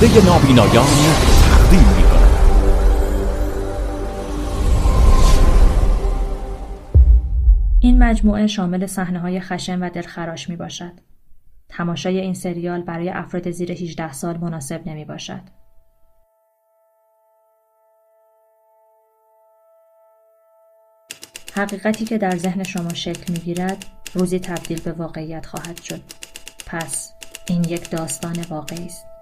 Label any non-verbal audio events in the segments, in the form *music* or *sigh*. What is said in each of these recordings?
پرده نابینایان تقدیم می این مجموعه شامل صحنه های خشن و دلخراش می باشد. تماشای این سریال برای افراد زیر 18 سال مناسب نمی باشد. حقیقتی که در ذهن شما شکل می گیرد روزی تبدیل به واقعیت خواهد شد. پس این یک داستان واقعی است.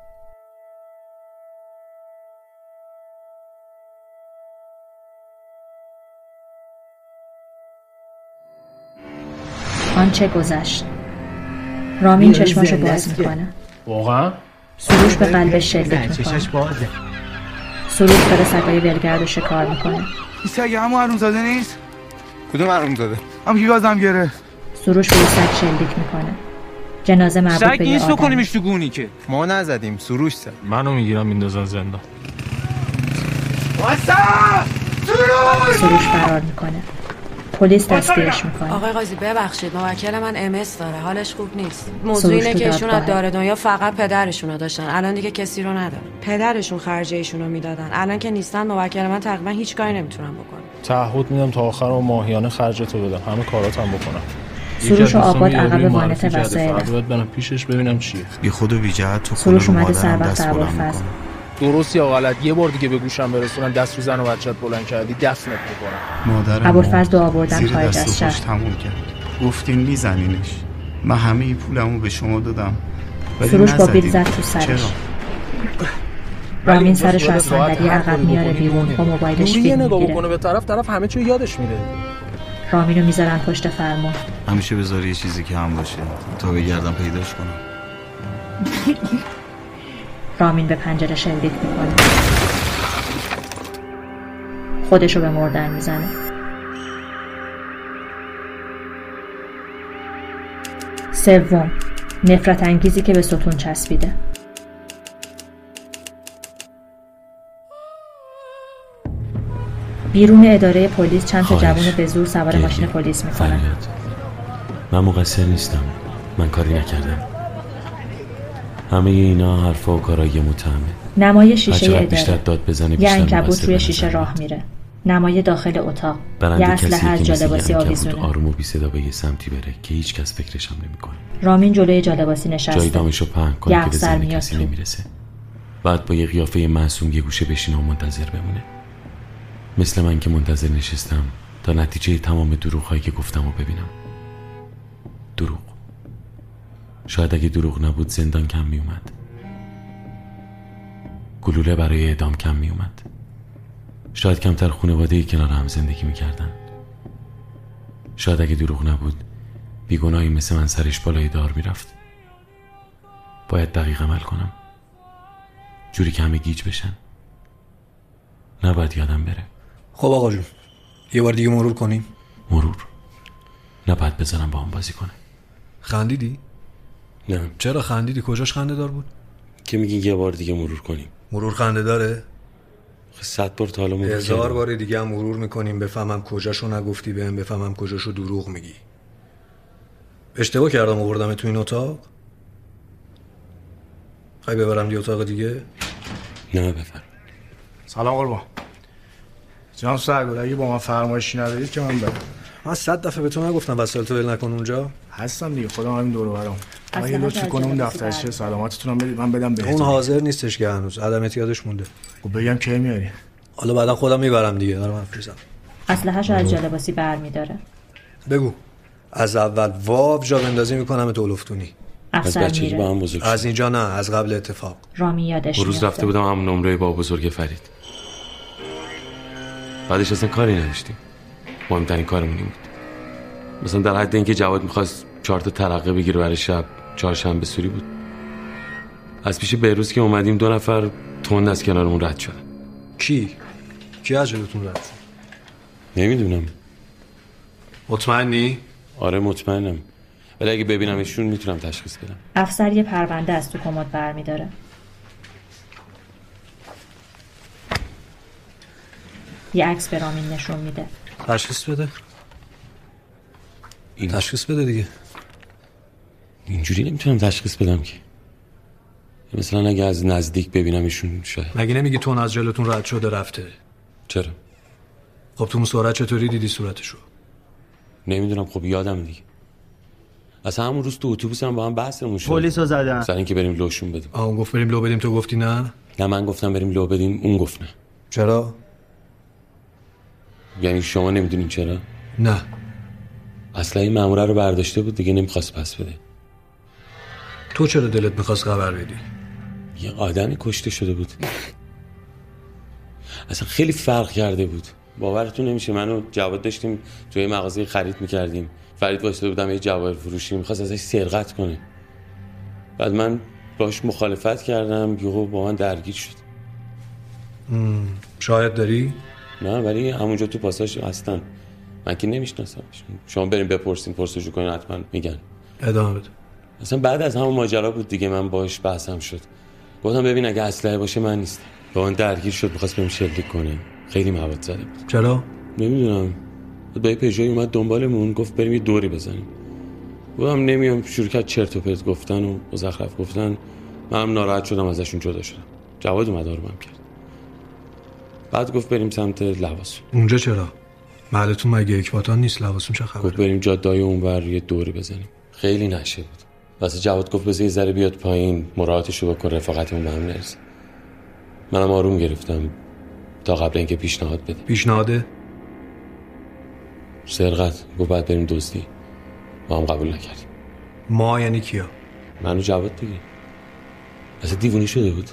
آنچه گذشت؟ رامین چشماشو باز می‌کنه. واقعا؟ سروش به قلبش شلیک می‌کنه سروش داره سگای ولگرد رو شکار می‌کنه. این سگ همون حروم زاده نیست؟ کدوم حروم زاده هم کی بازم گرفت سروش به سگ شلیک می‌کنه. جنازه مربوط سگ به یه آدم بکنیمش تو گونی که. ما نزدیم سروش زد منو می‌گیرم میندازن زندان. سروش فرار می‌کنه. پلیس دستگیرش می‌کنه. آقای قاضی ببخشید موکل من امس داره. حالش خوب نیست. موضوع اینه که ایشون از. دار دنیا فقط پدرشون رو داشتن. الان دیگه کسی رو ندارن پدرشون خرج ایشون رو می‌دادن. الان که نیستن موکل من تقریبا هیچ کاری نمی‌تونم بکنم. تعهد میدم تا آخر و ماهیانه خرجتو بدم. همه کاراتم بکنم. سروش و آباد عقب وانت وسایل. باید برم پیشش ببینم چیه. بی خود و بی جهت تو سروش خونه رو اومده سر مادرم وقت دست بلند ابوالفضل می‌کنه. درست یا غلط؟ یه بار دیگه به گوشم برسونن دست رو زن و بچت بلند کردی دفنت می‌کنم. مادرم ابوالفضل زیر خارج دست از شهر. پاش تموم کرد. گفتین میزنینش. من همه پولمو به شما دادم. ولی سروش با بیل. زد تو سرش. چرا؟ رامین سرش از صندلی عقب میاره بیرون. با موبایلش فیلم نگاه می‌گیره. بکنه به طرف طرف همه چیو یادش میره. رامین رو می‌ذارن پشت فرمون همیشه بذاری یه چیزی که هم باشه. تا بگردم پیداش کنم. *laughs* رامین به پنجره شلیک می‌کنه. خودشو به مردن می‌زنه. سوم نفرت انگیزی که به ستون چسبیده. بیرون اداره پلیس چند تا. جوون به زور سوار. ماشین پلیس می‌کنن. من مقصر نیستم. من کاری نکردم. همه اینا حرفا و کارای متهمه. نمای هر شیشه چقدر بیشتر اداره داد بزنه یه بیشتر انکبوت مقصر روی شیشه راه. میره. نمای داخل اتاق. یه اسلحه از مثل جالباسی یه انکبوت آویزونه. آروم و بی صدا به یه سمتی بره که هیچ کس فکرش هم نمی‌کنه. رامین جلوی جالباسی جای نشسته دامشو پهن یه کنه که به ذهن کسی. نمی‌رسه. بعد با یه قیافه معصوم یه گوشه بشینه و منتظر بمونه. مثل من که منتظر نشستم تا نتیجه تمام دروغ هایی که گفتم رو ببینم. دروغ. شاید اگه دروغ نبود زندان کم میومد گلوله برای اعدام کم میومد شاید کمتر خانواده کنار هم زندگی می‌کردن. شاید اگه دروغ نبود بیگناهی مثل من سرش بالای دار می‌رفت. باید دقیق عمل کنم. جوری که همه گیج بشن. نباید یادم بره. خب آقا جون یه بار دیگه مرور کنیم. مرور. نباید بذارم با هم بازی کنه. خندیدی؟ نه. چرا خندیدی؟ کجاش خنده دار بود؟ که میگی یه بار دیگه مرور کنیم. مرور خنده داره؟ خب صد بار تا حالا مرور هزار کردم. بار دیگه هم مرور می‌کنیم. بفهمم کجاشو نگفتی بهم بفهمم کجاشو دروغ میگی. اشتباه کردم آوردم تو این اتاق. خواهی ببرم دی اتاق دیگه. نه بفر سلام قربان. جناب سرگل اگه با من فرمایشی ندارید که من برم؟ من صد دفعه به تو نگفتم وسایل تو ول نکن اونجا. هستم دیگه خودم همین دور و اصلا اگه لطفی کنه اون دفترچه بعد. سلامتتونم بدید. من بدم بهتون. اون حاضر نیستش که هنوز. عدم اعتیادش مونده. خب بگم کی میاری؟ حالا بعدا خودم می‌برم دیگه. دارم حرف می‌زنم اسلحه‌شو از جالباسی برمیداره بگو. از اول واب جا بندازی می‌کنم تو لفتونی. از بچگی با هم بزرگ از اینجا نه از قبل اتفاق. رامین یادش روز. رفته بودم هم نمره با بزرگ فرید. بعدش اصلا کاری نداشتیم. مهمترین کارمون این بود. مثلا در حد اینکه جواد می‌خواست چهار تا ترقه بگیره برای شب چهارشنبه سوری بود. از پیش بهروز که اومدیم دو نفر تند از کنارمون رد شدن. کی؟ کی از جلوتون رفت نمی‌دونم. مطمئنی؟ آره مطمئنم. ولی اگه ببینمشون می‌تونم تشخیص بدم. افسر یه پرونده از تو کمد برمیداره. یه عکس به رامین نشون میده. تشخیص بده. این. تشخیص بده دیگه. اینجوری نمی‌تونم تشخیص بدم که. مثلا اگه از نزدیک ببینم ایشون شاید. مگه نمیگی تون از جلوتون رد شده رفته؟ چرا؟ خب تو سرعت چطوری دیدی صورتشو؟ نمی‌دونم خب یادم دیگه. اصلا همون روز تو اتوبوس هم با هم بحثمون شد. پلیس رو زدن. سر اینکه بریم لوشون بدیم. آه اون گفت بریم لو بدیم تو گفتی نه؟ نه من گفتم بریم لو بدیم اون گفت نه. چرا؟ یعنی شما نمی‌دونین چرا؟ نه. اصلا این ماموره رو برداشته بود دیگه نمی‌خواست پس بده. تو چرا دلت می‌خواست خبر بدی؟ یه آدمی کشته شده بود. اصلا خیلی فرق کرده بود. باورتون نمیشه منو جواد داشتیم توی مغازه خرید می‌کردیم. فرید واسطه بودم یه جواهر فروشی می‌خواست ازش سرقت کنه. بعد من باش مخالفت کردم یهو با من درگیر شد. شاید داری؟ نه ولی همونجا تو پاساژ هستن من که نمیشناسمش. شما بریم بپرسین پرسجو کنین حتما میگن. ادامه بده. اصلا بعد از همون ماجرا بود دیگه من باش بحثم شد. گفتم ببین اگه اسلحه باشه من نیستم. با من درگیر شد می‌خواست بهم شلیک کنه. خیلی مواد زده بود. چرا؟ نمی‌دونم. با یه پژوی اومد دنبالمون گفت بریم یه دوری بزنیم. گفتم نمیام شروع کرد چرت و پرت گفتن و مزخرف گفتن. من هم ناراحت شدم ازشون جدا شدم. جواد اومد آرومم کرد. بعد گفت بریم سمت لواسون. اونجا چرا؟ محلتون مگه اکباتان نیست؟ لواسون چه گفت خبره بریم جادای اونور یه دوری بزنیم. خیلی نشه بود. واسه جواد گفت بذار یه ذره بیاد پایین مراعاتشو بکن رفاقتمون به هم نرسه. منم آروم گرفتم تا قبل اینکه پیشنهاد بده. پیشنهاده سرقت گفت بعد بریم دزدی. ما هم قبول نکردیم. ما یعنی کیا؟ منو جواد دیگه. اصلا دیوونی شده بود.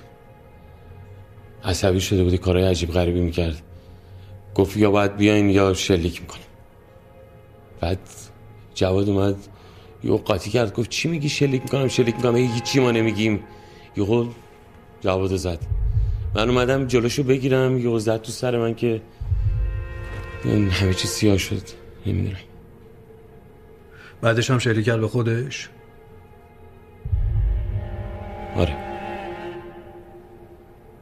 عصبی شده بود کارهای عجیب غریبی می‌کرد. گفت یا باید بیاین یا شلیک می‌کنم بعد جواد اومد یه قاطی کرد گفت چی میگی؟ شلیک می‌کنم شلیک می‌کنم. هیچی ما نمیگیم. یهو جواد زد. من اومدم جلوشو بگیرم یهو زد تو سر من که همه چی سیاه شد. نمی‌دونم. بعدش هم شلیک کرد به خودش؟ آره.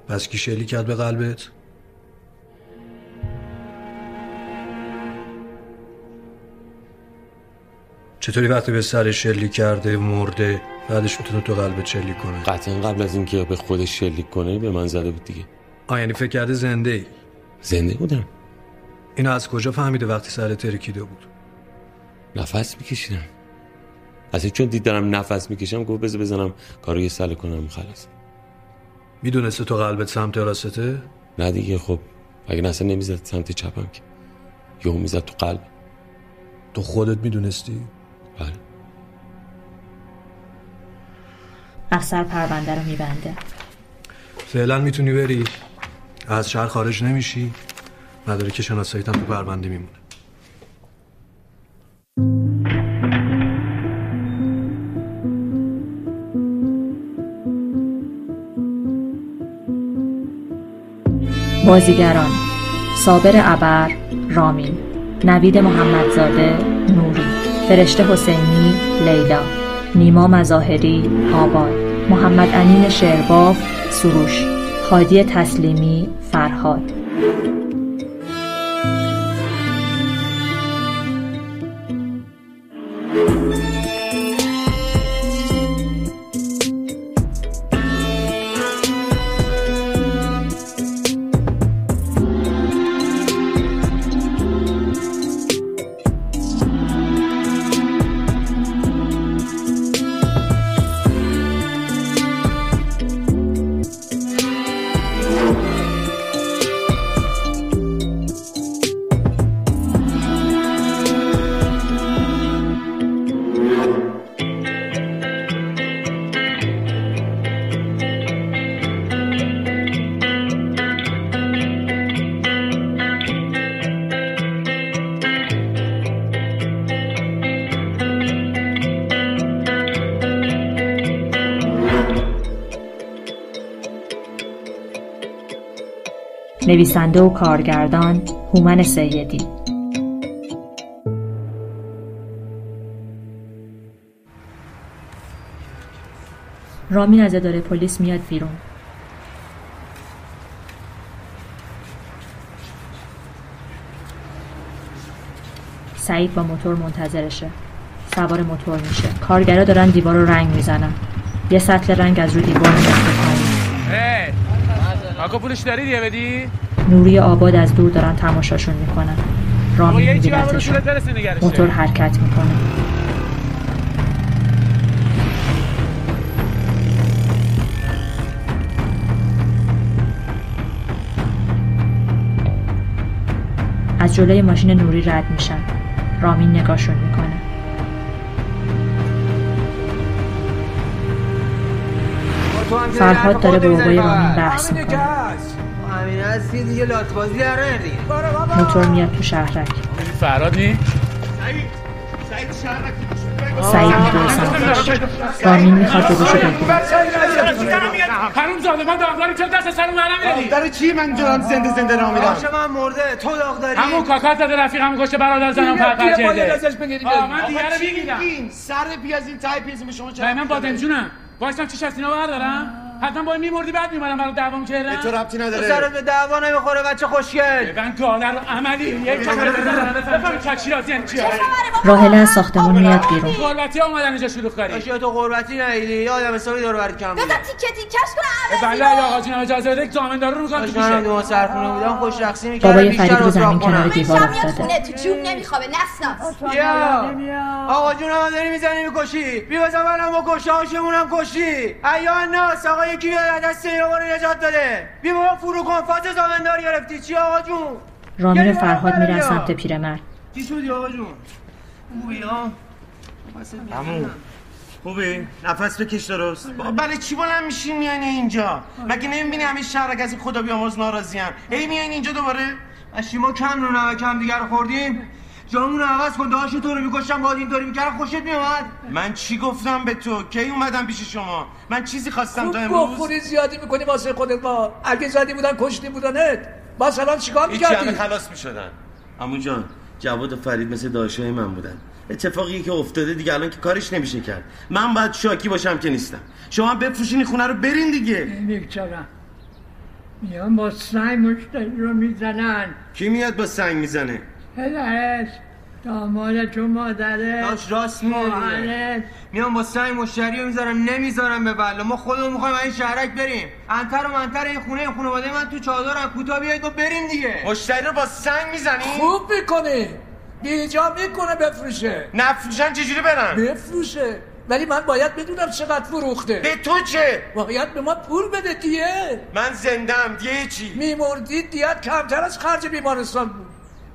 پس کی شلیک کرد به قلبت؟ چطوری وقتی به سرش شلیک کرده مرده بعدش می‌تونه تو قلبت شلیک کنه؟ قطعا قبل از اینکه به خودش شلیک کنه به من زده بود دیگه. آه یعنی فکر کرده زنده ای زنده بودم. اینو از کجا فهمیده وقتی سر ترکیده بود؟ نفس میکشیدم. اصلا چون دید دارم نفس می‌کشم گفت بذار بزنم کارو یه سله کنم خلاص. می‌دونسته تو قلبت سمت راسته نه دیگه خب. اگه اصلا نمی‌زد سمت چپم که. یهو می‌زد تو قلب. تو خودت می‌دونستی؟ بله. افسر پرونده رو میبنده. فعلا می‌تونی بری. از شهر خارج نمیشی. نداره که شناساییتم تو پرونده میمونه. بازیگران صابر ابر رامین نوید محمدزاده نوری. فرشته حسینی لیلا نیما مظاهری آباد محمد امین شعرباف سروش هادی تسلیمی فرهاد. نویسنده و کارگردان هومن سیدی. رامین از اداره پلیس میاد بیرون. سعید با موتور منتظرشه. سوار موتور میشه. کارگرا دارن دیوار رو رنگ می‌زنن. یه سطل رنگ از رو دیوار میفته آقا پولش داری دیگه بدی؟ نوری آباد از دور دارن تماشاشون می‌کنن. رامین میبینتشون موتور حرکت می‌کنه. از جلوی ماشین نوری رد میشن. رامین نگاهشون می‌کنه. فرهاد داره با بابای رامین بحث می‌کنه. هستی دیگه لاتبازی در دیگه. موتور میاد تو شهرک. فراد نی؟ سعید میدوه سمتش رامین می‌خواد جلوشو بگیره حروم زاده من داغداری چرا دست سر اون نمیدی داره چی؟ من جان زنده زنده را میرم. باشه من مرده. تو داغ داری همون کاکات زده رفیقم کشته برادر زنم پرپر کرده من دیگه رو می‌گیرم. سر پیاز این تای پیاز به شما من بادم جونم وایسم چی شست؟ اینا بردارم؟ حتما باید میمردی بعد میمدم برای دعوام کردم تو ربطی تو نداره سرت به دعوا نمی‌خوره بچه خوشگل. من گادر عملی. یک کمره بزنم. بفهم چکشی رازی یعنی چی راهله از ساختمون میاد بیرون. قربتی ها اومدن اینجا شلوغ کاری اشیا تو قربتی نیدی یه آدم حسابی دور بر کم بذار تیکه تیکش کنم. بله اگه آقا جونم اجازه بده زامن دارو رو می‌کنم تو من گوشه. دو سرخونه بودم خوش رقصی می‌کردم بابای بیشتر فرید رو زمین کنار دیوار افتاده. تو جون نمیخوابه. نسناس بیا. آقا جون هم داری می‌زنی می‌کشی. بیا بزن منم بکش. آشمونم کشی. ایا ناس آقا یکی بیاد دست این رو نجات داده بیا بابا فرو کن فاز زامندار گرفتی. چی آقا جون؟ رامین و فرهاد میرن. سمت پیرمرد. چی شدی آقا جون؟ خوبی ها؟ عمو. خوبی؟ نفس بکش درست. برای چی بلند میشین میان اینجا؟ مگه نمی‌بینی همه شهرک از خدا بیامرز ناراضی هم ای میان اینجا دوباره؟ اشی ما کم رو نمک هم دیگر خوردیم. جامون رو عوض کن داشت تو رو می‌کشم باید اینطوری می‌کردم خوشت میومد من چی گفتم به تو؟ کی اومدم پیش شما؟ من چیزی خواستم تا امروز؟ خوری زیادی می‌کنی واسه خودت با اگه زدی بودن کشتی بودنت باز الان چیکار هیچ همه می‌کردی؟ خلاص می‌شدن. عمو جان جواد و فرید مثل داشای من بودن. اتفاقی که افتاده دیگه الان که کارش نمیشه کرد. من باید شاکی باشم که نیستم. شما هم بفروشین خونه رو برین دیگه. بیچاره میان با سنگ مشتری رو می‌زنن. کی میاد با سنگ می‌زنه؟ پدرت داماد تو مادره داشت راست میگه میان با سنگ مشتری رو می‌ذارن نمی‌ذارن به بله. ما خودمون می‌خوایم این شهرک بریم. انتر و منتر این خونه این خانواده من تو چادرم کوتاه بیاید و بریم دیگه. مشتری رو با سنگ می‌زنی؟ خوب می‌کنی بیجا می‌کنه بفروشه. نفروشن چجوری برن؟ بفروشه. ولی من باید بدونم چقدر فروخته. به تو چه؟ باید به ما پول بده دیگه من زندم دیگه چی؟ میمردی دیت کمتر از خرج بیمارستان بود.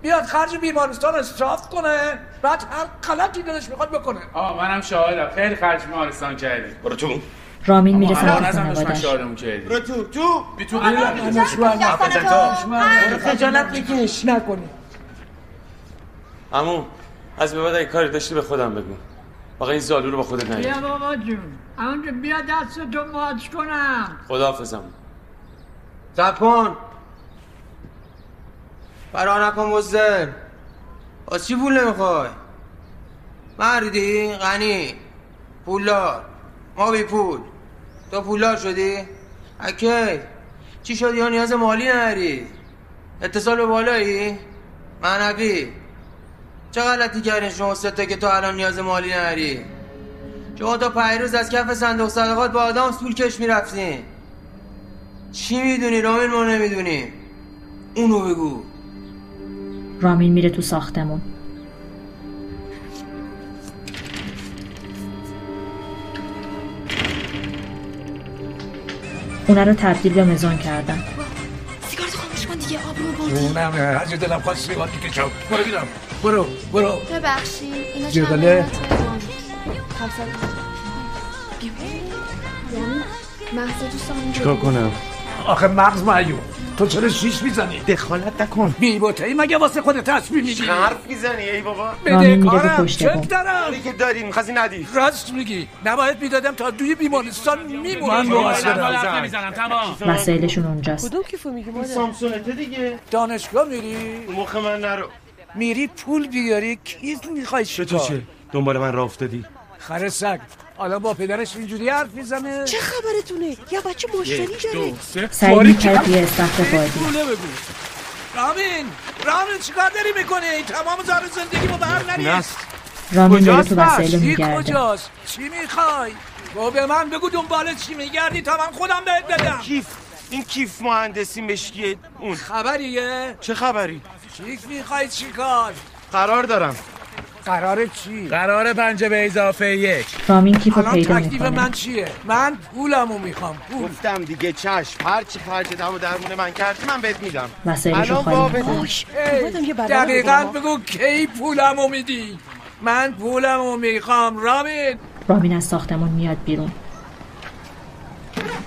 بیاد خرج بیمارستان اصراف کنه بعد هر غلطی دلش می‌خواد بکنه. آه منم شاهدم. خیلی خرج بیمارستان کردی. برو تو. رامین میره سمت خانوادش کردی. برو تو تو. بی تو خجالت بکش نکنی. امو از به بعد اگه کاری داشتی به خودم بگو. آقا این زالو رو با خودت بیا نگیر بابا جون. اونجا بیا دست تو ماچ کنم. خداحافظم. زب فرا نکن بزدل از چی پول نمی‌خوای؟ مردی غنی پولدار. ما بی پول. تو پولدار شدی؟ اکی چی شدی؟ یا نیاز مالی نداری؟ اتصال به بالایی؟ معنوی. چه غلطی کردین شما سته که تو الان نیاز مالی نداری؟ شما تا پیروز از کف صندوق صدقات با آدم سول کش می‌رفتین. چی می‌دونی؟ رامین ما نمی‌دونی اونو بگو. رامین میره تو ساختمون. خونه رو تبدیل به مزون کردن. سیگارتو خاموش کن دیگه آب رو بردی اونم از دلم خواست سیگار می‌کشم برو بیرم. برو برو. ببخشید اینا؟ محض دوستان چیکار کنم؟ آخه مغز معیوب تو چرا شیش می‌زنی؟ دخالت نکن. بیبوتهی مگه واسه خودت تصمیم می‌گیری؟ حرف می‌زنی ای بابا؟ بده کارم. چک دارم. که داری می‌خواستی ندی. راست میگی. نباید می‌دادم تا دوی بیمارستان من میمونم با با نمی‌زنم تمام. وسایلشون اونجاست. کدوم کیفو میگی مادر؟ سامسونته دیگه. دانشگاه میری؟ مخ من نرو. میری پول بیاری؟ کیف می‌خوای تو چه؟ دنبال من راه افتادی. خر سگ. حالا با پدرش اینجوری حرف می‌زنه. چه خبرتونه؟ یا بچه مشتری داره؟ میپره توی استخر بادی رامین رامین چیکار داری می‌کنی؟ تمام زار زندگی رو بر نری. نست رامین داره کجاست تو بس؟ وسایل چی میگرده. کجاست؟ چی می‌خوای؟ با به من بگو دنبال چی میگردی تا من خودم بهت بدم. کیف این کیف مهندسی مشکی اون. خبریه؟ چه خبری؟ کیف می‌خوای چی کار؟ قرار دارم. قرار چی؟ قرار پنجه به اضافه یک. رامین کیف پیدا تکلیف من چیه؟ من پولمو می‌خوام پول. گفتم دیگه چشم هرچی خرج دم و درمون من کردی من بهت میدم. می‌کنه. ای، دقیقا بگو کی پولمو میدی؟ من پولمو می‌خوام رامین. رامین از ساختمون میاد بیرون.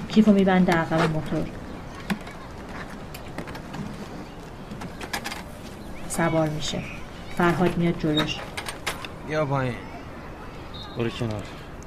کیف رو میبنده عقب موتور. سوار میشه. فرهاد میاد جلوش. بیا پایین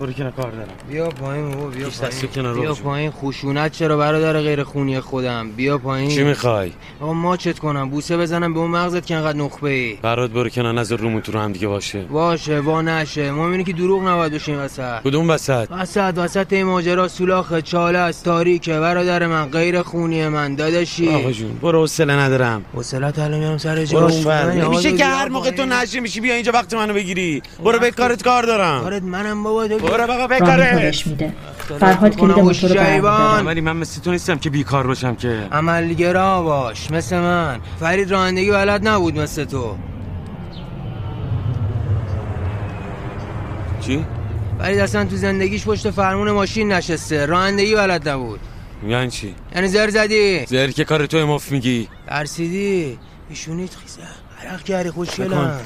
برو کنار کار دارم. بیا پایین بابا بیا پایین. بیا. پایین. خشونت چرا برادر غیر خونی خودم؟ بیا پایین. چی می‌خوای؟ آقا ماچت کنم. بوسه بزنم به اون مغزت که انقدر نخبه ای. برات برو کنار نظر رومون تو رو هم دیگه باشه. باشه وا نشه. ما می‌بینی که دروغ نباید بشیم وسط. کدوم وسط؟ وسط وسط این ماجرا سولاخ چاله است تاریکه. برادر من غیر خونی من داداشی. آقا جون برو حوصله ندارم. حوصلت الان میام سر جاش اون ور من نمیشه که هر موقع تو. نشه میشی بیا اینجا وقت منو بگیری. برو به کارت کار دارم. کارت منم بابا تو برو بابا خودش میده. فرهاد کلید موتور رو ولی من مثل تو نیستم که بیکار باشم که. عملگرا باش مثل من. فرید رانندگی بلد نبود مثل تو. چی؟ فرید اصلا تو زندگیش پشت فرمون ماشین نشسته. رانندگی بلد نبود. یعنی چی؟ یعنی زر زدی. زر که کار تو مف میگی. ترسیدی؟ ایشونیت خیزه عرق کردی خوشگلم.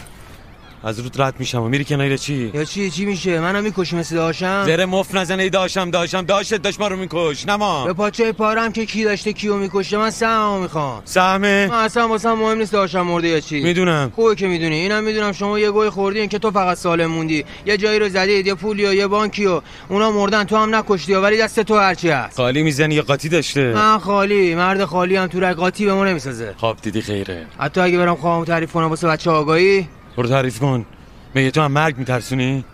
از رود رد میشم و میری کنار چی؟ یا چی چی میشه؟ منم می‌کشی مثل داشم؟ زر مف نزنه ای داشم داشم داشت داشت ما رو میکش. نما به پاچه پارم که کی داشته کیو می‌کشه من سهممو می‌خوام. سهمه. من اصلا واسه مهم نیست داشتم مرده یا چی. می‌دونم. خوبه که می‌دونی. اینم می‌دونم شما یه گوی خوردین که تو فقط سالم موندی. یه جایی رو زدید یه پولی و یه بانکی و اونا مردن تو هم نکشتی ولی دست تو هرچی هست. خالی می‌زنی یا قاطی داشته. من خالی. مرد خالی هم تو رقاتی به ما نمی‌سازه. خواب دیدی خیره. حتی اگه برم خواهم تعریف کنم واسه بچه آگاهی؟ برو تعریف کن. میگه تو هم مرگ میترسونی؟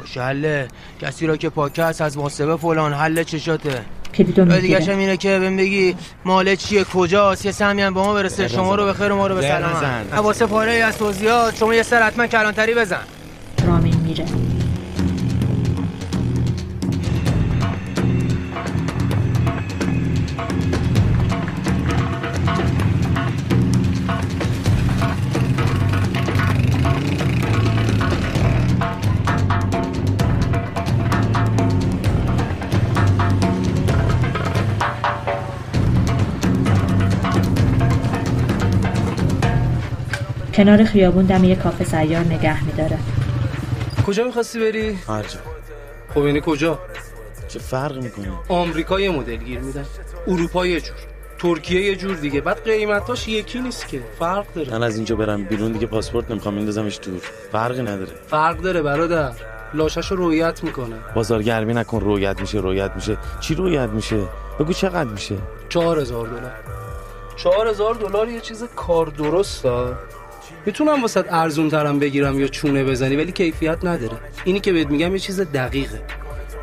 باشه حله. کسی را که پاکه است از محاسبه فلان حل چشاته. دیگه هم اینه که بهم بگی مال چیه کجاست؟ یه سهمی هم به ما برسه. شما رو به خیر و ما رو به نزن. واسه پاره از توضیحات شما یه سر حتما کلانتری بزن. رامین میره. کنار خیابون دم یه کافه سیار نگه میداره. کجا می‌خواستی بری؟ هر جا. خب یعنی کجا؟ چه فرق می‌کنه؟ آمریکا یه مدل گیر میدن. اروپا یه جور. ترکیه یه جور دیگه. بعد قیمتاش یکی نیست که. فرق داره. من از اینجا برم بیرون دیگه پاسپورت نمی‌خوام بندازمش دور. فرقی نداره. فرق داره برادر. لاشش رو رویت می‌کنه. بازار گرمی نکن رویت میشه رویت میشه. چی رویت میشه؟ بگو چقدر میشه؟ چهار هزار دلار. چهار هزار دلار یه چیز کار درست ها. می‌تونم واسه ارزون ترم بگیرم یا چونه بزنی ولی کیفیت نداره. اینی که بهت میگم یه چیز دقیقه.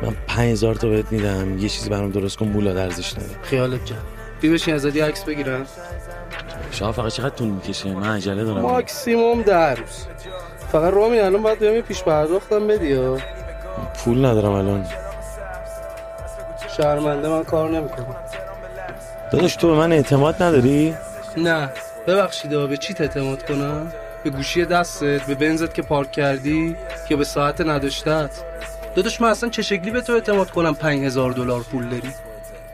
من 5000 تا بهت میدم یه چیزی برام درست کن مولا ارزش نداره. خیالت جان بی بشین یه عکس بگیرم. شما فقط چقدر طول می‌کشه؟ من عجله دارم. ماکسیموم در روز. فقط رامی الان باید یه پیش پرداختم بدی پول ندارم الان. شرمنده من کار نمی‌کنم. داداش تو به من اعتماد نداری؟ نه. ببخشید به چی اعتماد کنم؟ به گوشی دستت به بنزت که پارک کردی یا به ساعت نداشتت. داداش من اصلا چه شکلی به تو اعتماد کنم پنج هزار دلار پول داری؟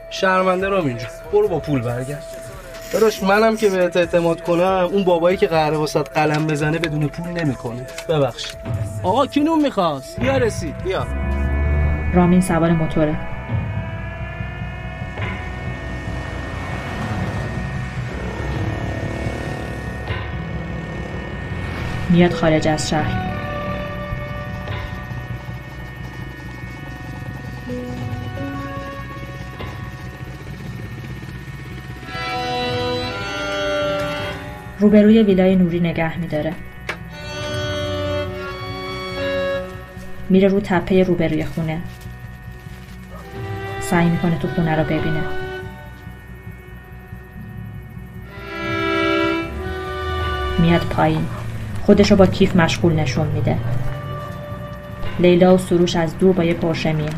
شرمنده رام اینجا. برو با پول برگرد. داداش منم که بهت اعتماد کنم اون بابایی که قراره واسات قلم بزنه بدون پول نمی‌کنه. ببخشید. آقا کی نون می‌خواست؟ بیا رسید. بیا. رامین سوار موتوره. میاد خارج از شهر. روبروی ویلای نوری نگه میداره. میره رو تپه روبروی خونه. سعی می‌کنه تو خونه رو ببینه. میاد پایین. خودش رو با کیف مشغول نشون میده. لیلا و سروش از دور با یه پرشه میان.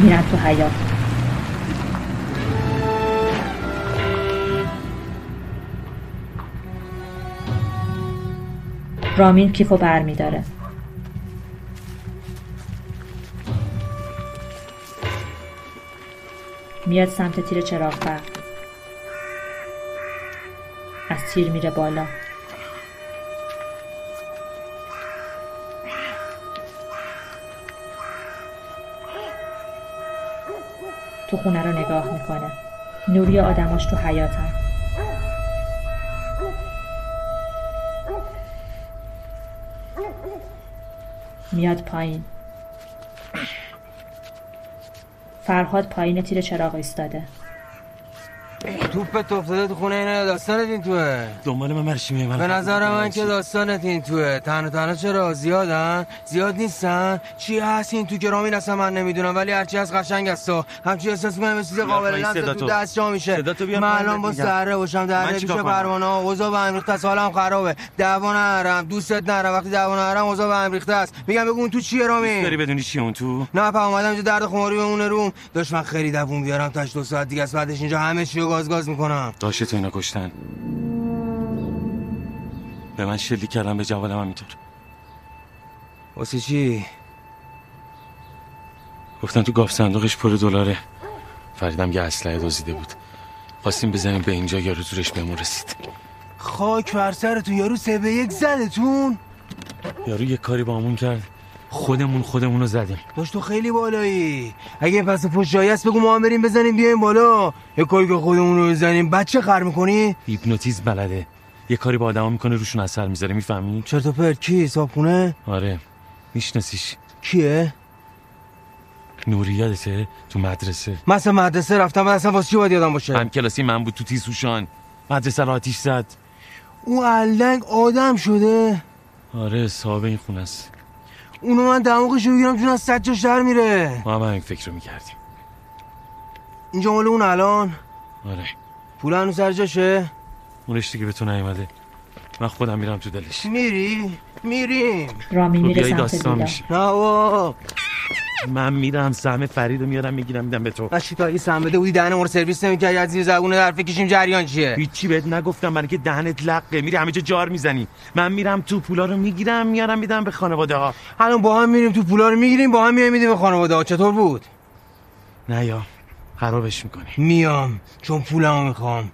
میرن تو حیات رامین کیفو بر میداره میاد سمت تیر چراغ برق از تیر میره بالا. تو خونه رو نگاه می‌کنه. نوری آدماش تو حیاتن میاد پایین. فرهاد پایین تیر چراغ ایستاده. توپت افتاده تو خونه اینه داستانت این توه. دنبال من مرشی میگم به نظر من که داستانت این توه. تنها تنها چرا؟ زیادن؟ زیاد نیستن؟ چی هست این تو که رامین اصلا من نمی‌دونم. ولی هرچی از قشنگ است و همچی احساس می‌کنم چیز قابل لمس تو. دست جا میشه. من الان با. سهره باشم در پیش؟ پروانه ها اوضاع به هم ریخته حالم خرابه. دعوا نرم دوستت نرم. وقتی دعوا نرم اوضاع به هم ریخته است. میگم بگو اون تو چیه رامین؟ داری بدونی چیه اون تو؟ نه پا اومدم اینجا درد خماری بمونه روم. داشت من خیلی دووم بیارم تاش دو ساعت دیگه است. بعدش اینجا همه چی رو گاز گاز می‌کنم. داشت تو اینا کشتن. به من شلیک کردن به جوالم همینطور واسه چی؟ گفتن تو گاف صندوقش پر دلاره. فریدم یه اسلحه دزدیده بود. خواستیم بزنیم به اینجا یارو زورش بهمون رسید. خاک بر سرتون یارو سه به یک زدتون. یارو یه کاری با همون کرد. خودمون خودمون رو زدیم. داشت تو خیلی بالایی. اگه پس پشت جایی است بگو ما هم بریم بزنیم بیایم بالا. یه کاری که خودمون رو بزنیم بچه خر می‌کنی؟ هیپنوتیزم بلده. یه کاری با آدما می‌کنه روشون اثر می‌ذاره می‌فهمی؟ چرت و پرت. کی؟ صابخونه؟ آره. میشناسیش. کیه؟ نوری یادته؟ تو مدرسه. من اصلا مدرسه رفتم اصلا واسه چی باید یادم باشه؟ هم کلاسی من بود تو تیسوشان مدرسه رو آتیش زد. اون علنگ آدم شده. آره صاحب این خونه است. اونو من دماغش رو بگیرم چون از سجاش در میره. ما هم همین فکر رو می‌کردیم. اینجا مال اون الان. آره. پول هنوز سر جاشه. اونش دیگه به تو نیومده. من خودم میرم تو دلش. میری؟ میریم. رامین تو میره سمت داستان ویلا میشه نه من میرم سهم فرید رو میارم می‌گیرم میدم به تو. نشی تا اگه سم بده بودی دهن سرویس نمی‌کردی از زیر زبونه در کشیم جریان چیه؟ هیچی بهت نگفتم برای که دهنت لقه میری همه جا جار می‌زنی. من میرم تو پولا رو می‌گیرم میارم میدم به خانواده ها. الان با هم میریم تو پولا رو می‌گیریم با هم میایم میدیم به خانواده ها. چطور بود؟ نه یا خرابش می‌کنی. میام چون پولمو می‌خوام.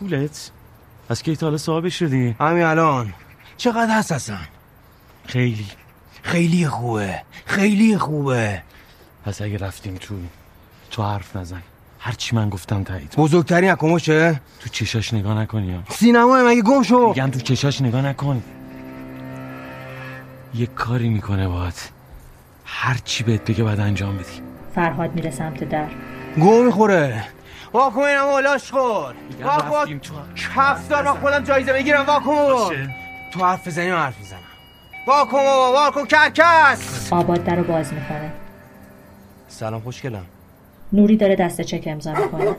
پولت؟ از کی تا حالا صاحبش شدی؟ همین الان. چقدر هست اصلا خیلی. خیلی خوبه. خیلی خوبه. پس اگه رفتیم تو تو حرف نزن. هرچی من گفتم تایید. بزرگترین اکموشه تو چشاش نگاه نکنی یا سینما مگه گم شو. میگم تو چشاش نگاه نکن. یه کاری می‌کنه باهات. هر چی بهت بگه باید انجام بدی. فرهاد میره سمت در. گو می‌خوره. واکن اینم اولاش خور. واکن رفتیم تو کف دار من خودم جایزه بگیرم واکن تو حرف بزنی من حرف می‌زنم. واکن بابا واکن کرکس! آباد در رو باز می‌کنه. سلام خوشگلم. نوری داره دست چک امضا می‌کنه.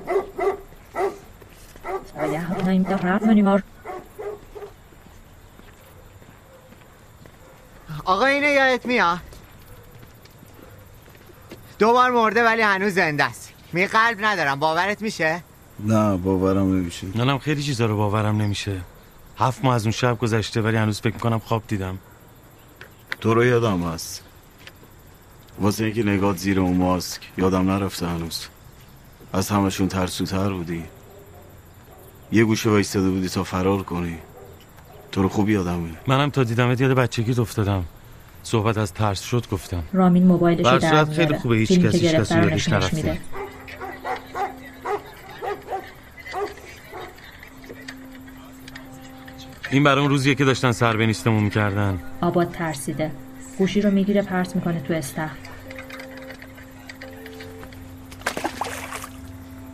آقا اینه یادت میاد؟ دو بار مرده ولی هنوز زنده است. می قلب ندارم. باورت میشه؟ نه باورم نمیشه. منم خیلی چیزا رو باورم نمیشه. هفت ماه از اون شب گذشته ولی هنوز فکر می‌کنم خواب دیدم. تو رو یادم هست. واسه اینکه نگات زیر اون ماسک یادم نرفته هنوز. از همشون ترسوتر بودی. یه گوشه وایستاده بودی تا فرار کنی. تو رو خوب یادمه. منم تا دیدمت یاد بچگیت افتادم. صحبت از ترس شد گفتم. رامین موبایلش رو در خیلی خوبه، هیچ کسی هیچ گرفته کسی رو یادش نرفته. این برای اون روزیه که داشتن سر به نیستمون می‌کردن. آباد ترسیده. گوشی رو می‌گیره پرت می‌کنه تو استخر.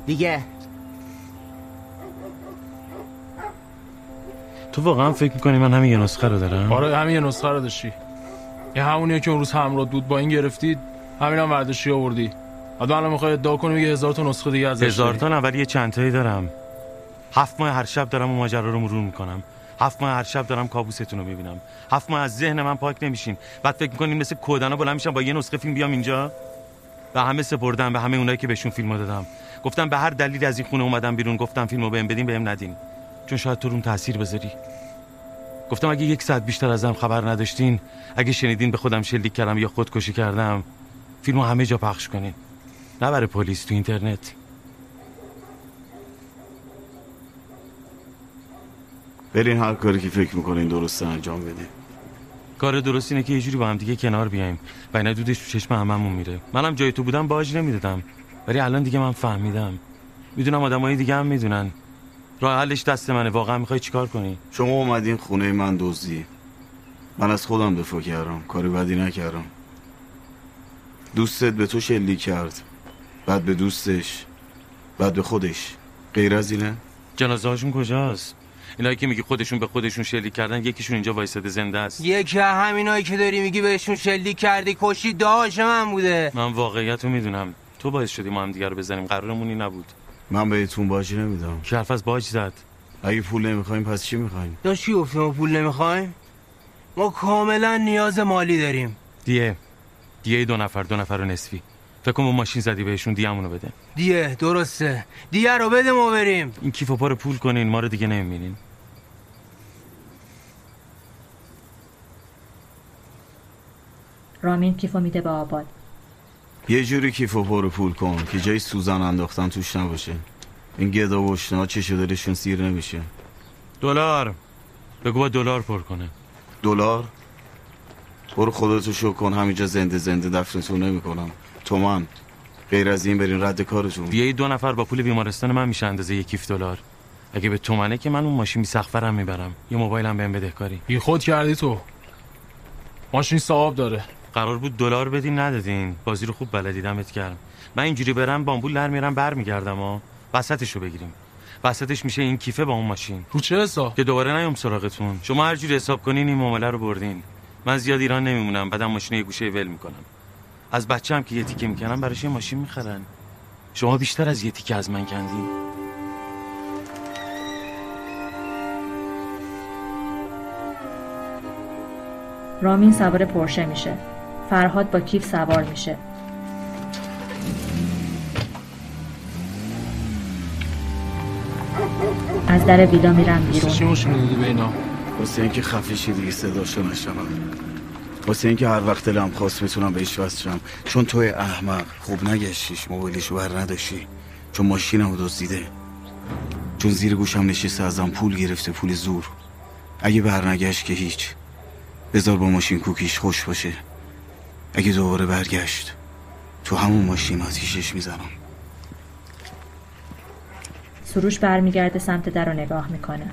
دیگه. تو واقعا فکر می‌کنی من همین یه نسخه رو دارم؟ آره همین یه نسخه رو داشتی. یه همونیه که اون روز همراه بود با این گرفتید همین هم برداشتی آوردی. حالا الان می‌خوای ادعا کنی یه هزار تا نسخه دیگه ازش هزار؟ تا نه ولی یه چند تایی دارم. هفت ماه هر شب دارم اون ماجرا رو مرور می‌کنم. هفت ماه هر شب دارم کابوستون رو می‌بینم. هفت ماه از ذهن من پاک نمیشین بعد فکر می‌کنین مثل کودنا بلند میشم با یه نسخه فیلم بیام اینجا. به همه سپردم به همه اونایی که بهشون فیلمو دادم. گفتم به هر دلیلی از این خونه اومدم بیرون گفتم فیلمو بهم بدین بهم ندین. چون شاید تو روم تاثیر بذاری. گفتم اگه یک ساعت بیشتر ازم خبر نداشتین اگه شنیدین به خودم شلیک کردم یا خودکشی کردم فیلمو همه جا پخش کنین. نه برای پلیس تو اینترنت. برین هر کاری که فکر می‌کنین درسته انجام بدین کار درست اینه که یه جوری با هم دیگه کنار بیایم. و اینا دودش تو چشم هممون میره. منم جای تو بودم باج نمی‌دادم. ولی الان دیگه من فهمیدم. می‌دونم آدمای دیگه هم می‌دونن. راه حلش دست منه. واقعا می‌خوای چیکار کنی؟ شما اومدین خونه من دزدی. من از خودم دفاع کردم. کاری بدی نکردم. دوستت به تو شلیک کرد. بعد به دوستش. بعد به خودش. غیر از اینه؟ جنازه هاشون کجاست؟ اینایی که میگی خودشون به خودشون شلیک کردن یکیشون اینجا وایساده زنده است. یکی از همینایی که داری میگی بهشون شلیک کردی کشی داش من بوده. من واقعیت رو می‌دونم. تو باعث شدی ما هم دیگه رو بزنیم. قرارمون این نبود. من بهتون باجی نمیدم. حرف از باج زد؟ اگه پول نمی‌خوایم پس چی می‌خوایم؟ داشت چی ما پول نمی‌خوایم؟ ما کاملا نیاز مالی داریم. دیه. دیه دو نفر دو نفر و نصفی. فکر کن با ماشین زدی بهشون دیامونو بده. دیه درسته. دیه رو بده ما بریم. این کیف و پا رو پول کنین ما رو دیگه نمی‌بینین. رامین کیفو میده به آباد. یه جوری کیف و پر پول کن که جای سوزن انداختن توش نباشه. این گدا و اشنا چش دلشون سیر نمیشه. دلار. بگو با دلار پر کنه. دلار؟ برو خودتو شو کن همینجا زنده زنده دفنتون نمی‌کنم. تومن غیر از این برین رد کارتون. بیایی دو نفر با پول بیمارستان من میشه اندازه یک کیف دلار. اگه به تومنه که من اون ماشین بی سقفرم می‌برم. یه موبایلم بهم بدهکاری بی خود کردی تو. ماشین صاحب داره. قرار بود دلار بدین ندادین. بازی رو خوب بلدی دمت گرم. من اینجوری برم بامبول در میرم برمیگردم ها. وسطش رو بگیریم. وسطش میشه این کیفه با اون ماشین. رو چه حساب؟ که دوباره نیام سراغتون. شما هر جوری حساب کنین این معامله رو بردین. من زیاد ایران نمیمونم بعدم ماشین یه گوشه ول می‌کنم. از بچه هم که یه تیکه می‌کنم براش یه ماشین می‌خرن. شما بیشتر از یه تیکه از من کندین. رامین سوار پرشه میشه. فرهاد با کیف سوار میشه. از در ویلا میرن بیرون. چی دادی به اینا؟ واسه اینکه خفشی دیگه صداشو نشنم واسه اینکه هر وقت دلم خواست می‌تونم بهش وصل شم. چون توی احمق خوب نگشتیش موبایلشو بر نداشتی. چون ماشینمو دزدیده. چون زیر گوشم نشسته ازم پول گرفته پول زور. اگه برنگشت که هیچ. بذار با ماشین کوکیش خوش باشه. اگه دوباره برگشت تو همون ماشین آتیشش می‌زنم سروش برمیگرده سمت در رو نگاه می‌کنه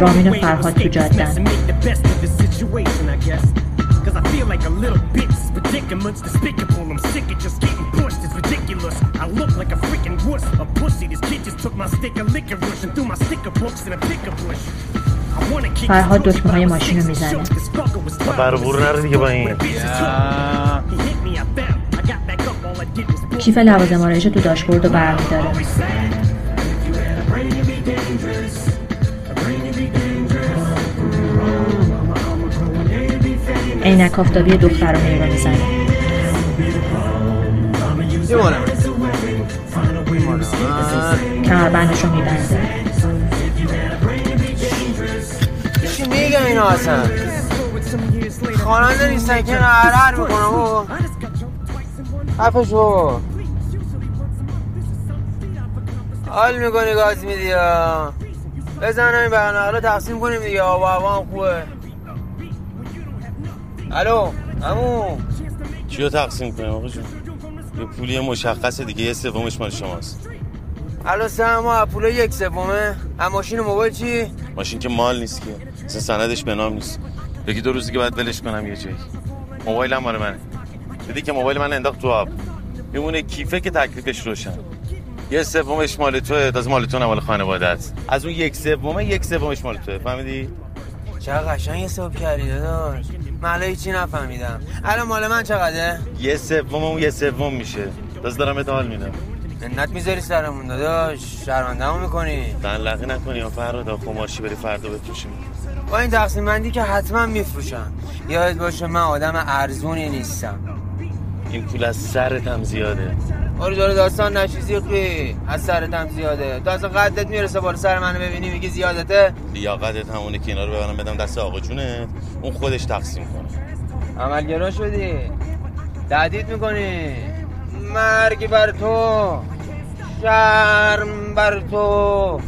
رامین و فرهاد تو جادن. I wanna kick فرهاد دکمه های ماشین رو می‌زنه. بربور نره دیگه با این. کیف لوازم آرایش تو داشبورد رو برمیداره. عینک آفتابی دختر رو می‌زنه. کمربندش رو میبنده. اینا اصلا خواننده نیستن که هر می‌کنم و حرفش بابا حال می‌کنی گاز میدی بزن همین برنامه حالا تقسیم کنیم دیگه. آب و هوا هم خوبه. الو همون چی رو تقسیم کنیم آقا جون؟ یه پولی مشخص دیگه یه سومش مال شماست. الان سه ما پولا یک سومه. هم ماشین و موبایل چی؟ ماشین که مال نیست که. اصلا سندش به نام نیست. یکی دو روزی که بعد ولش کنم یه جایی. موبایلم مال منه. دیدی که موبایل من انداخت تو آب. میمونه کیفه که تکلیفش روشن. یه سومش مال توه. تازه مال تو نه مال خانوادت از اون یک سومه یک سومش مال توه. فهمیدی؟ چقدر قشنگ حساب کردی داداش. من هیچی نفهمیدم. الان مال من چقدره؟ یه سوم اون یه سوم میشه. باز دارم حال میدم. منت می‌ذاری سرمون داداش شرمنده می‌کنی. تنلقی نکنی یا فردا خماشی بری فردا بفروشیم. با این تقسیم بندی که حتما میفروشم یاد باشه من آدم ارزونی نیستم. این پول از سرت هم زیاده. آره داره داستان نشیزی قی از سرت هم زیاده. تو اصلا قدت می‌رسه بالا سر منو ببینی میگی زیادته؟ لیاقتت همونه که اینا رو ببرم بدم دست آقا جونت اون خودش تقسیم کنه. عملگرا شدی. تهدید می‌کنی. مرگ بر تو. شرم بر تو.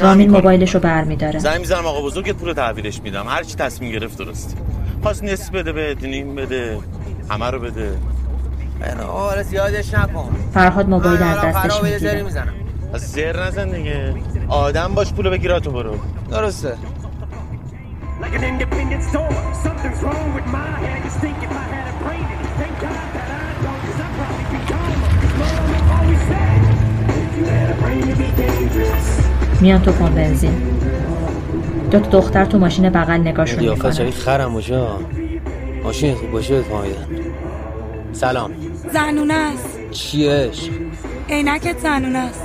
رامین موبایلش رو برمیداره زنگ می‌زنم آقا بزرگت پول تحویلش میدم. هر چی تصمیم گرفت درست. خواست نصف بده بهت نیم بده همه رو بده. زیادش نکن. فرهاد موبایل از دستش می‌گیره. از زر نزن دیگه. آدم باش پولو بگیر تو برو. درسته. میان تو پمپ بنزین. دو تا دختر تو ماشین بغل نگاهشون قیافه می‌کنن چایی خرم باشه. ها. ماشین خوب باشه بهت فهمیدن سلام. زنونه است. چیش عینکت زنونه است.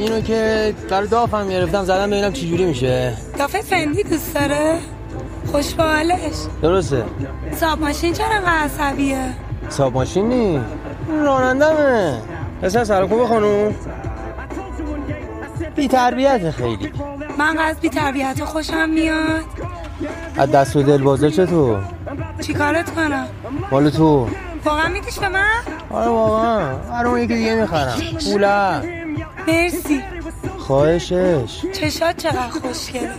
اینو که در دافم گرفتم زدم ببینم چی جوری میشه. دافه فندی دوست داره؟ خوش درسته. صاحب ماشین چرا انقدر عصبیه؟ صاحب ماشین نی. رانندمه. پسر سلام خوبه خانوم؟ بی تربیت خیلی. من از بی تربیت خوشم میاد. از دست و دل بازار چطور چیکارت کنم؟ مال تو. واقعا میدیش به من؟ آره واقعا. هر اون یکی دیگه می‌خرم. پوله. مرسی. خواهشش. چشات چقدر خوشگله.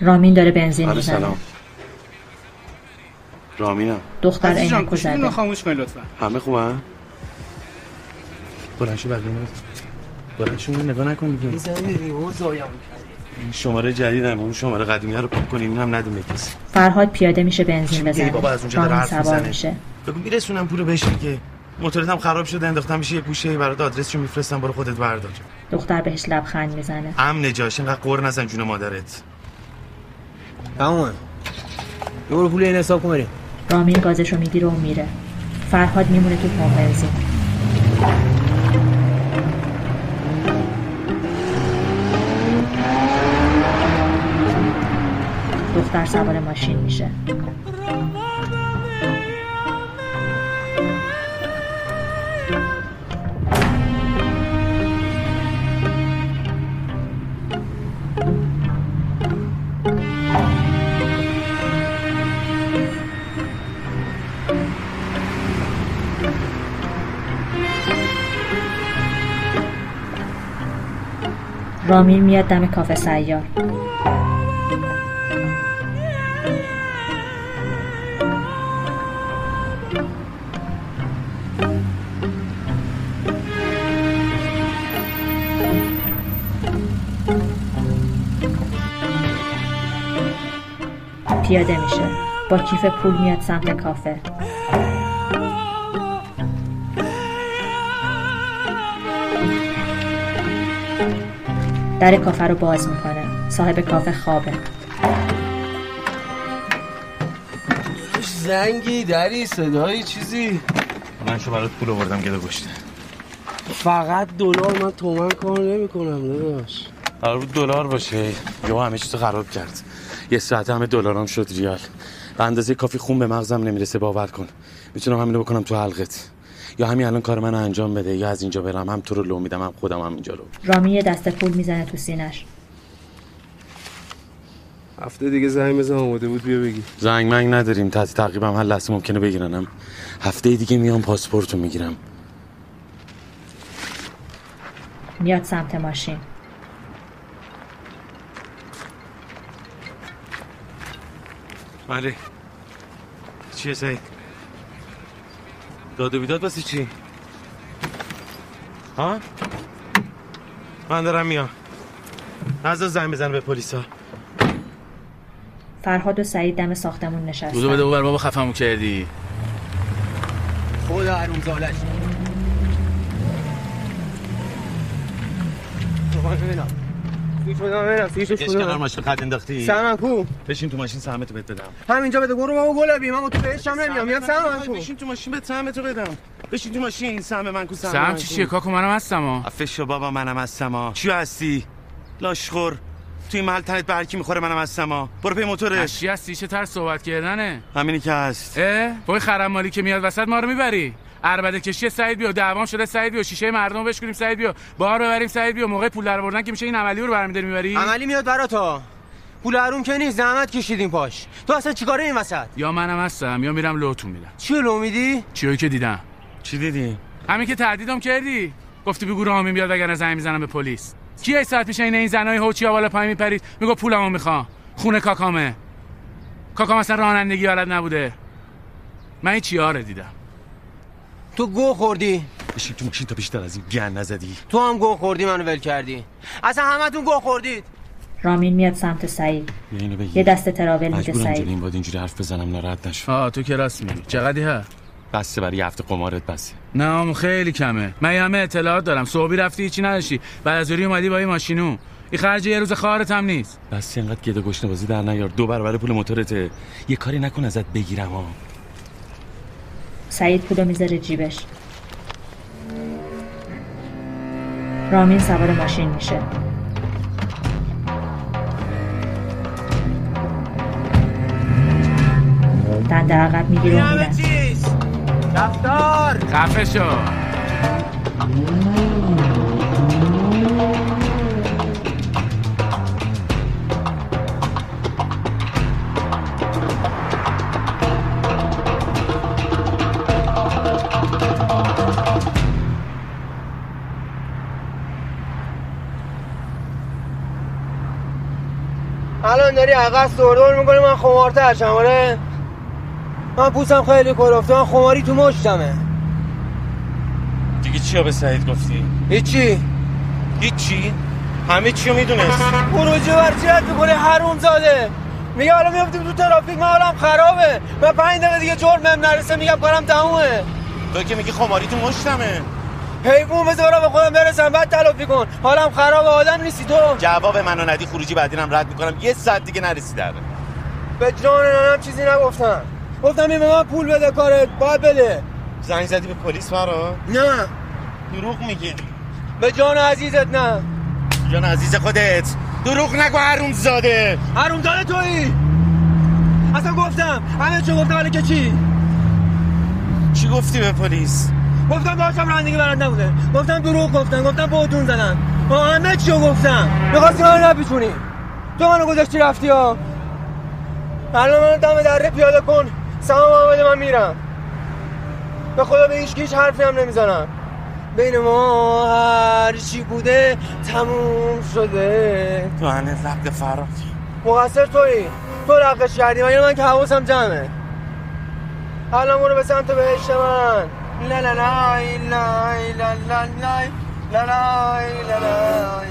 رامین داره بنزین می‌زنه. سلام رامینم دختر رو زده خاموش کنید لطفا؟ همه خوبن؟ بلنشو بقیه بلنشو نگاه نکن دیگه. این شماره جدیدم اون شماره قدیمی رو پاک کنیم اینم ندیم به کسی. فرهاد پیاده میشه بنزین بزنه. بابا از اونجا داره حرف می‌زنه. میشه. بگو میرسونم پولو بهش که موتورت هم خراب شده انداختم میشه یه گوشه برات آدرسشو میفرستم برو خودت بردار. دختر بهش لبخند می‌زنه. امن جاش اینقدر قور نزن جون مادرت. تمومه. یه برو پول این حساب کن بریم. رامین گازشو می‌گیره و میره. فرهاد میمونه تو پمپ بنزین. دختر سوار ماشین میشه. رامین میاد دم کافه سیار. پیاده میشه. با کیف پول میاد سمت کافه. در کافه رو باز می‌کنه. صاحب کافه خوابه. زنگی دری صدایی چیزی؟ من شو برات پول آوردم گله گشته فقط دلار من تومن کار نمی‌کنم داداش. قرار بود دلار باشه. یا همه چیزو خراب کرد. یه ساعت همه دلارام شد ریال. به اندازه کافی خون به مغزم نمی‌رسه باور کن. می‌تونم همینو بکنم تو حلقت. یا همین الان کار من انجام بده یا از اینجا برم هم تو رو لو میدم هم خودم هم اینجا رو رامین یه دست پول می‌زنه تو سینش هفته دیگه زنگ بزن آماده بود بیا بگی. زنگ منگ نداریم. تحت تعقیبم هر لحظه ممکنه بگیرنم. هفته دیگه میام پاسپورت رو می‌گیرم. میاد سمت ماشین. بله. چیه سعید؟ داد و بیداد واسه چی؟ ها؟ من دارم میام. نزد زنگ بزن به پلیسا. فرهاد و سعید دم ساختمون نشستن. بودو بده ببر بابا خفمو کردی. خدا حروم زالش. ببینم. سویچش اش کنار ماشین خط انداختی؟ سمن کو؟ بشین تو ماشین سهمتو بهت بدم. همینجا بده برو بابا گلابی من تو بهش هم نمیام. میام سمن کو؟ بشین تو ماشین بهت سهمتو بدم. بشین تو ماشین سهم من کو سهم سهم. چیه؟ کاکو منم هستم ها. افش بابا منم هستم ها. چی هستی؟ لاشخور. توی محل تنت برکی می‌خوره منم هستم ها. برو پی موتورش. چی هستی؟ چه تر صحبت کردنه؟ همینی که هست. اه؟ وای خرم مالی که میاد وسط ما رو می‌بری. عربده کشی سعید بیا دعوام شده سعید بیا شیشه مردم بشکنیم سعید بیا. بار ببریم سعید بیا. موقع پول در آوردن که میشه این عملی رو برمیداری می‌بری؟ عملی میاد برا تو پول حروم که نیست زحمت کشیدیم پاش. تو اصلا چیکاره این وسط؟ یا منم هستم یا میرم لوتون میدم. چی لو میدی؟ چیو که دیدم. چی دیدی؟ همین که تهدیدم کردی. گفتی بگو رامین بیاد وگرنه زنگ می‌زنم به پلیس. کی ای ساعت پیش این این زنای هوچی بالا پای میپرید؟ میگو پولمو می‌خوام. خونه کاکامه. کاکام اصلا رانندگی بلد نبوده. من این چیاره دیدم. تو گو خوردی؟ بشین تو ماشین تا بیشتر از این گن نزدی. تو هم گو خوردی منو ول کردی. اصلا همتون گو خوردید. رامین میاد سمت سعید. یه دست تراول میده سعید. این واد اینجوری حرف بزنم ناراحت نشو. آه تو که راست میگی. چقدی ها؟ بسته برای یه هفته قمارت بسه. نه خیلی کمه. من یه همه اطلاعات دارم. صبحی رفتی هیچی نداشتی. بعد از اومدی با این ماشینو. این خرج یه روز خارت هم نیست. بس اینقدر گده گشنه بازی در نیار. دو برابر پول موتورته. یه کاری نکن ازت بگیرم ها سعید پولو می‌ذاره جیبش. رامین سوار ماشین میشه. دنده عقب می‌گیره و میرن چیز رفتار خفه شو. داری عقص دور می‌کنی من خمارتر شم آره؟ من پوسم خیلی کلفته من خماری تو مشتمه. دیگه چیا به سعید گفتی؟ هیچی. هیچی؟ همه چیو می‌دونست. خروجی برچیت می‌کنی حروم زاده میگه حالا میفتیم تو ترافیک من حالم خرابه. من پنج دقیقه دیگه جرمم نرسه میگم کارم تمومه. تو که میگی خماری تو مشتمه. حیوان بذارم به خودم برسم. بعد تلافی کن. حالم خرابه آدم نیستی تو. جواب منو ندی خروجی بعدینم رد می‌کنم. یه ساعت دیگه نرسی در به جان ننم چیزی نگفتم. گفتم این به من پول بده کارت باید بده. زنگ زدی به پلیس فرا نه. دروغ میگی. به جان عزیزت نه. جان عزیز خودت. دروغ نگو حروم زاده حروم زاده تویی. اصلا گفتم. همه چه گفتم ولی که چی؟ چی گفتی به پلیس؟ گفتم داشتم رانندگی بلد نبوده. گفتم دروغ گفتم گفتم بهتون زدن با همه چی رو گفتم؟ می‌خواستی منو نپیچونی. تو منو گذاشتی رفتی ها. الان منو دم دره پیاده کن. سلام محمد من میرم. به خدا به هیچ هیچ حرفی هم نمی‌زنم. بین ما هر چی بوده تموم شده. تو هنه رقد فراد مقصر تویی. تو رقش کردی من من که حواسم جمعه؟ الان برو به سمت بهشت من. لا لا لا لا لا لا لا لا لا لا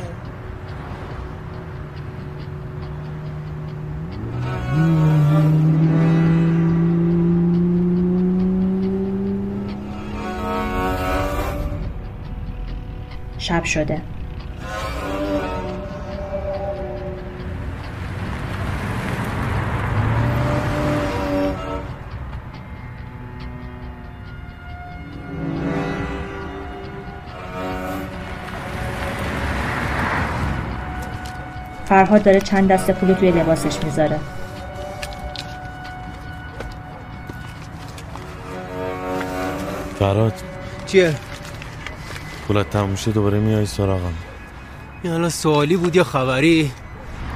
شب شده. فرهاد داره چند دسته پول توی لباسش می‌ذاره فراد چیه؟ پولت تموم شد دوباره میای سراغم این حالا سوالی بود یا خبری؟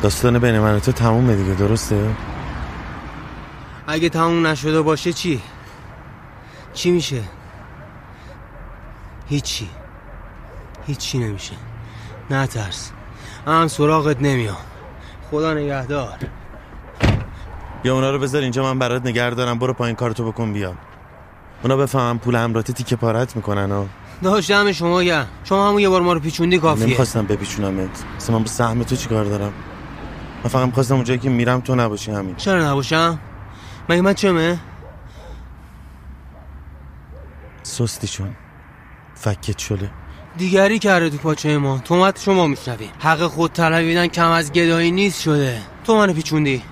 داستان بین من و تو تمومه دیگه درسته؟ اگه تموم نشده باشه چی؟ چی میشه؟ هیچی هیچی نمیشه نه ترس هم سراغت نمیام خدا نگهدار. یا اونا رو بذار اینجا من برات نگه دارم. برو پایین کارتو بکن بیا. اونا بفهمم پول همراته تیکه پارت می‌کنن و داشتم شما گم شما همون یه بار ما رو پیچوندی کافیه. نمی‌خواستم بپیچونمت. اصلا من با سهم تو چیکار دارم؟ من فقط می‌خواستم اونجایی که میرم تو نباشی همین. چرا نباشم؟ مگه من چمه؟ سستی چون فکت شله. دیگری کرده تو پاچه ما. تومت شما میشنویم حق خود طلبیدن کم از گدایی نیست شده. تو منو پیچوندی.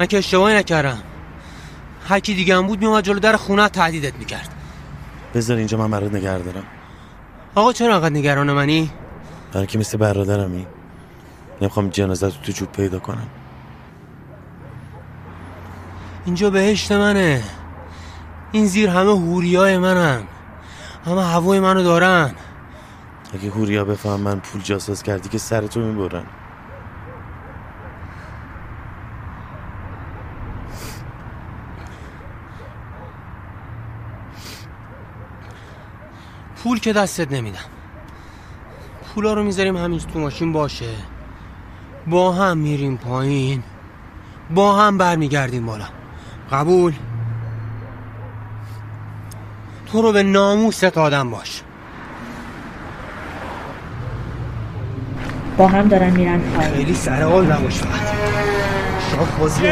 من که اشتباهی نکردم. هر کی دیگه هم بود میومد جلو در خونه تهدیدت می‌کرد. بذار اینجا من برات نگه دارم. آقا چرا انقدر نگران منی؟ برای که مثل برادرمی نمی‌خوام جنازت رو تو جوب پیدا کنم. اینجا بهشت منه. این زیر همه هوریای منن. همه هوای منو دارن. اگه هوریا من پول جاساز کردی که سرتو می‌برن. پول که دستت نمیدم. پولا رو می‌ذاریم همینجا تو ماشین باشه. با هم میریم پایین. با هم برمیگردیم بالا. قبول؟ تو رو به ناموست آدم باش. با هم دارن میرن پایین. خیلی سر حال نباش فقط شاخ بازی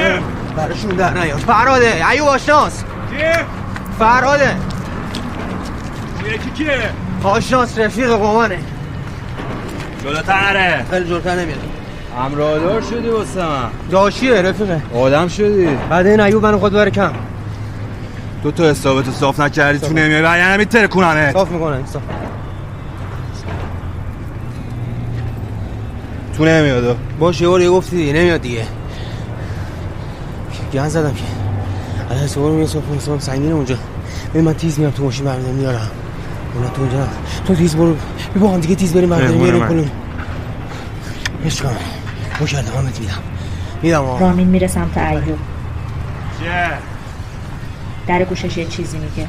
براشون در نیاد فراده ایو آشناس؟ فراده یکی کیه؟ آشناس رفیق قمانه جلوتر نره خیلی جلوتر نمیاد. امرادار شدی واسه من. داشیه رفیقه. آدم شدی؟ بعد این ایوب منو خود بره کم. تو تو حسابتو صاف نکردی تو نمیای. و یعنی میتره کننه صاف می‌کنه صاف. تو نمیاد. باشه یه گفتی دیگه نمیاد دیگه. گن زدم که. الان صبح رو می‌رسم حسابم سنگینه اونجا. ببین من تیز میام تو ماشین برمیدم میارم. اونا تو اونجا تو تیز برو. بی با هم دیگه تیز بریم برداریم میاریم من. کنیم عشق کنم مکرده همت میدم. میدم آقا. رامین میره سمت ایوب. چیه؟ در گوشش یه چیزی میگه.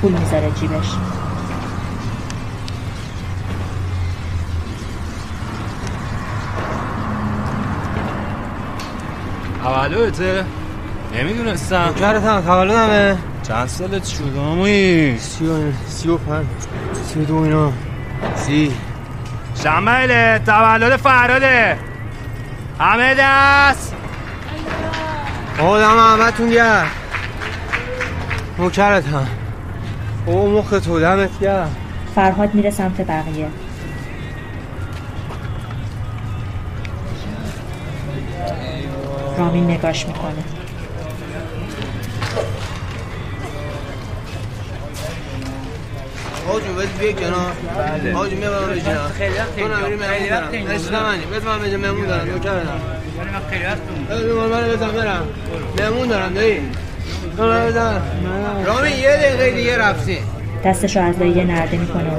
پول می‌ذاره جیبش. تولدته نمی‌دونستم. کردم تولدمه. چند سالت شد آموی؟ سی و سی و پنج. سی و دو اینا. سی. شماله تولد فراده همه دست. آدم همتون گرد نوکرت هم او مخ تو دمت گرد فرهاد میره سمت بقیه. رامین نگاش می‌کنه. بس بیا کنار. آجو می‌برم به جناب خیلی تو نمیری مهمون دارم. عشق منی بس من مهمون دارم. خیلی من منو بزن برم. مهمون دارم دایی. تو منو بزن رامی یه دقیقه دیگه رفتی. دستشو از لایه نرده می‌کنه.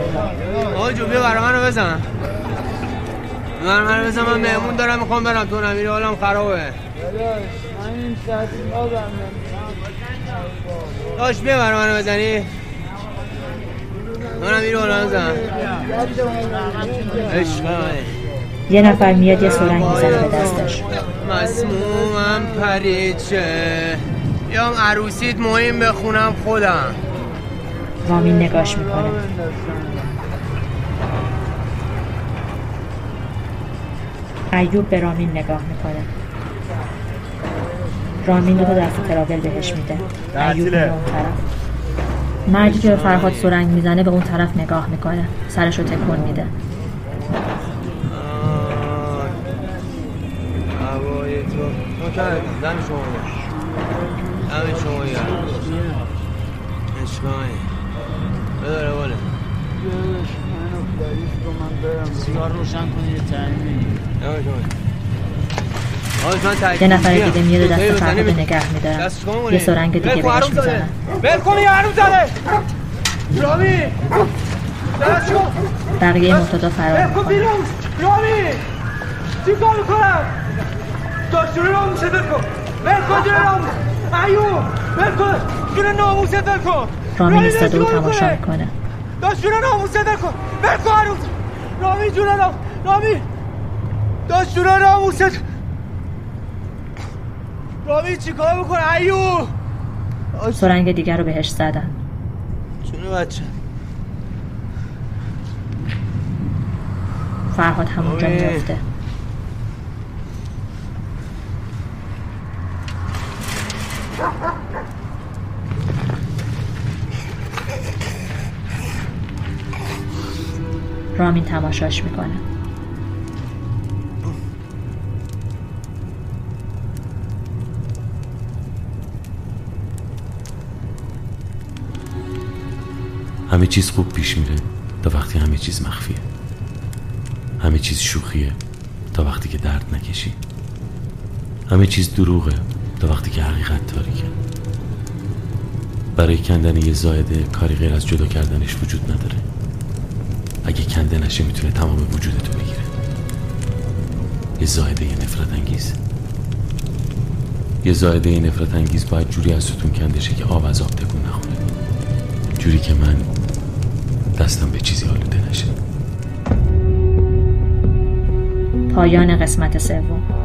آجو بیا برای منو بزن. من منو بزن. من مهمون دارم می‌خوام برم. تو نمیری حالم خرابه. داش بیا برای منو بزنی. منم بزن عشق منی یه نفر میاد یه سرنگ می‌زنه به دستش. مسمومم پریچه. بیام عروسیت مهم بخونم خودم. رامین نگاش می‌کنه. ایوب به رامین نگاه می‌کنه. رامین تا دست تراول بهش میده. ایوب میره اون طرف. مردی که به فرهاد سرنگ می‌زنه به اون طرف نگاه می‌کنه. سرشو تکون میده. سیگار روشن کنید تعمیم یه نفر دیگه میاد دست فرهاد نگه میده یه سرنگ دیگه بهش می‌زنه ول کن یه حروم زده رامی بقیه مرتضا فرار بیرون. رامی چی کار می‌کنم داشتور ناموست ول کن. ول کن جون ناموس ایوب ول کن. جون ناموست ول کن. رامین رامی ایستاده و تماشا می‌کنه. می‌کنه. داشت جون ناموست ول کن. ول کن هنوز رامی جون نام رامی داشت جون ناموست راوی چیکار می‌کنه؟ ایو! سرنگ دیگر رو بهش زدن. چونه بچه. فرهاد همونجا میفته رامین تماشاش می‌کنه. همه چیز خوب پیش میره تا وقتی همه چیز مخفیه. همه چیز شوخیه تا وقتی که درد نکشی. همه چیز دروغه تا وقتی که حقیقت تاریکه. برای کندن یه زایده کاری غیر از جدا کردنش وجود نداره. اگه کنده نشه می‌تونه تمام وجودتو بگیره. یه زایده یه نفرت انگیز. یه زایده یه نفرت انگیز باید جوری از ستون کندشه که آب از آب تکون نخوره. جوری که من دستم به چیزی آلوده نشه. پایان قسمت سوم.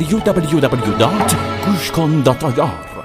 www.gushkon.ir